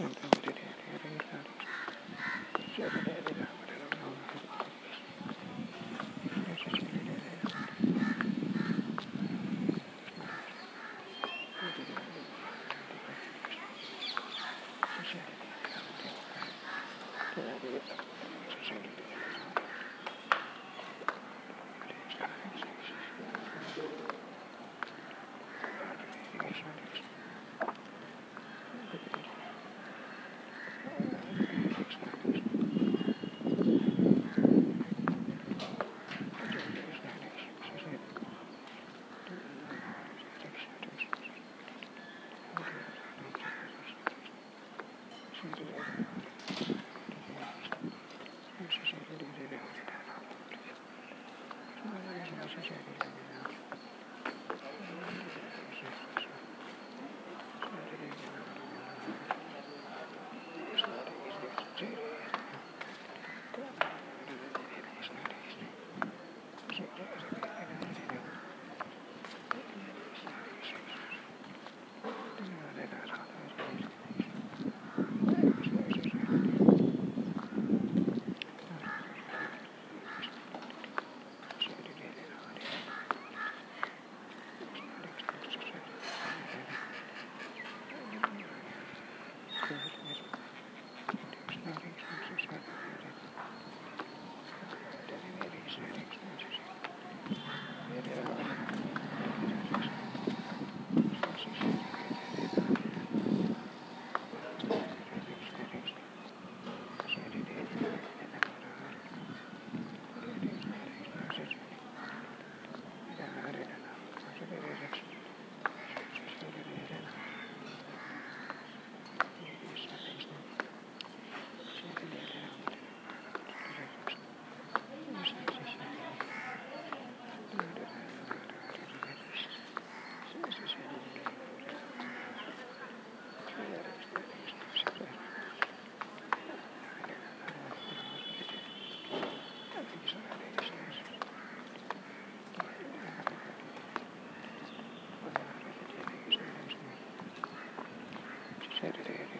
Amen. れれれ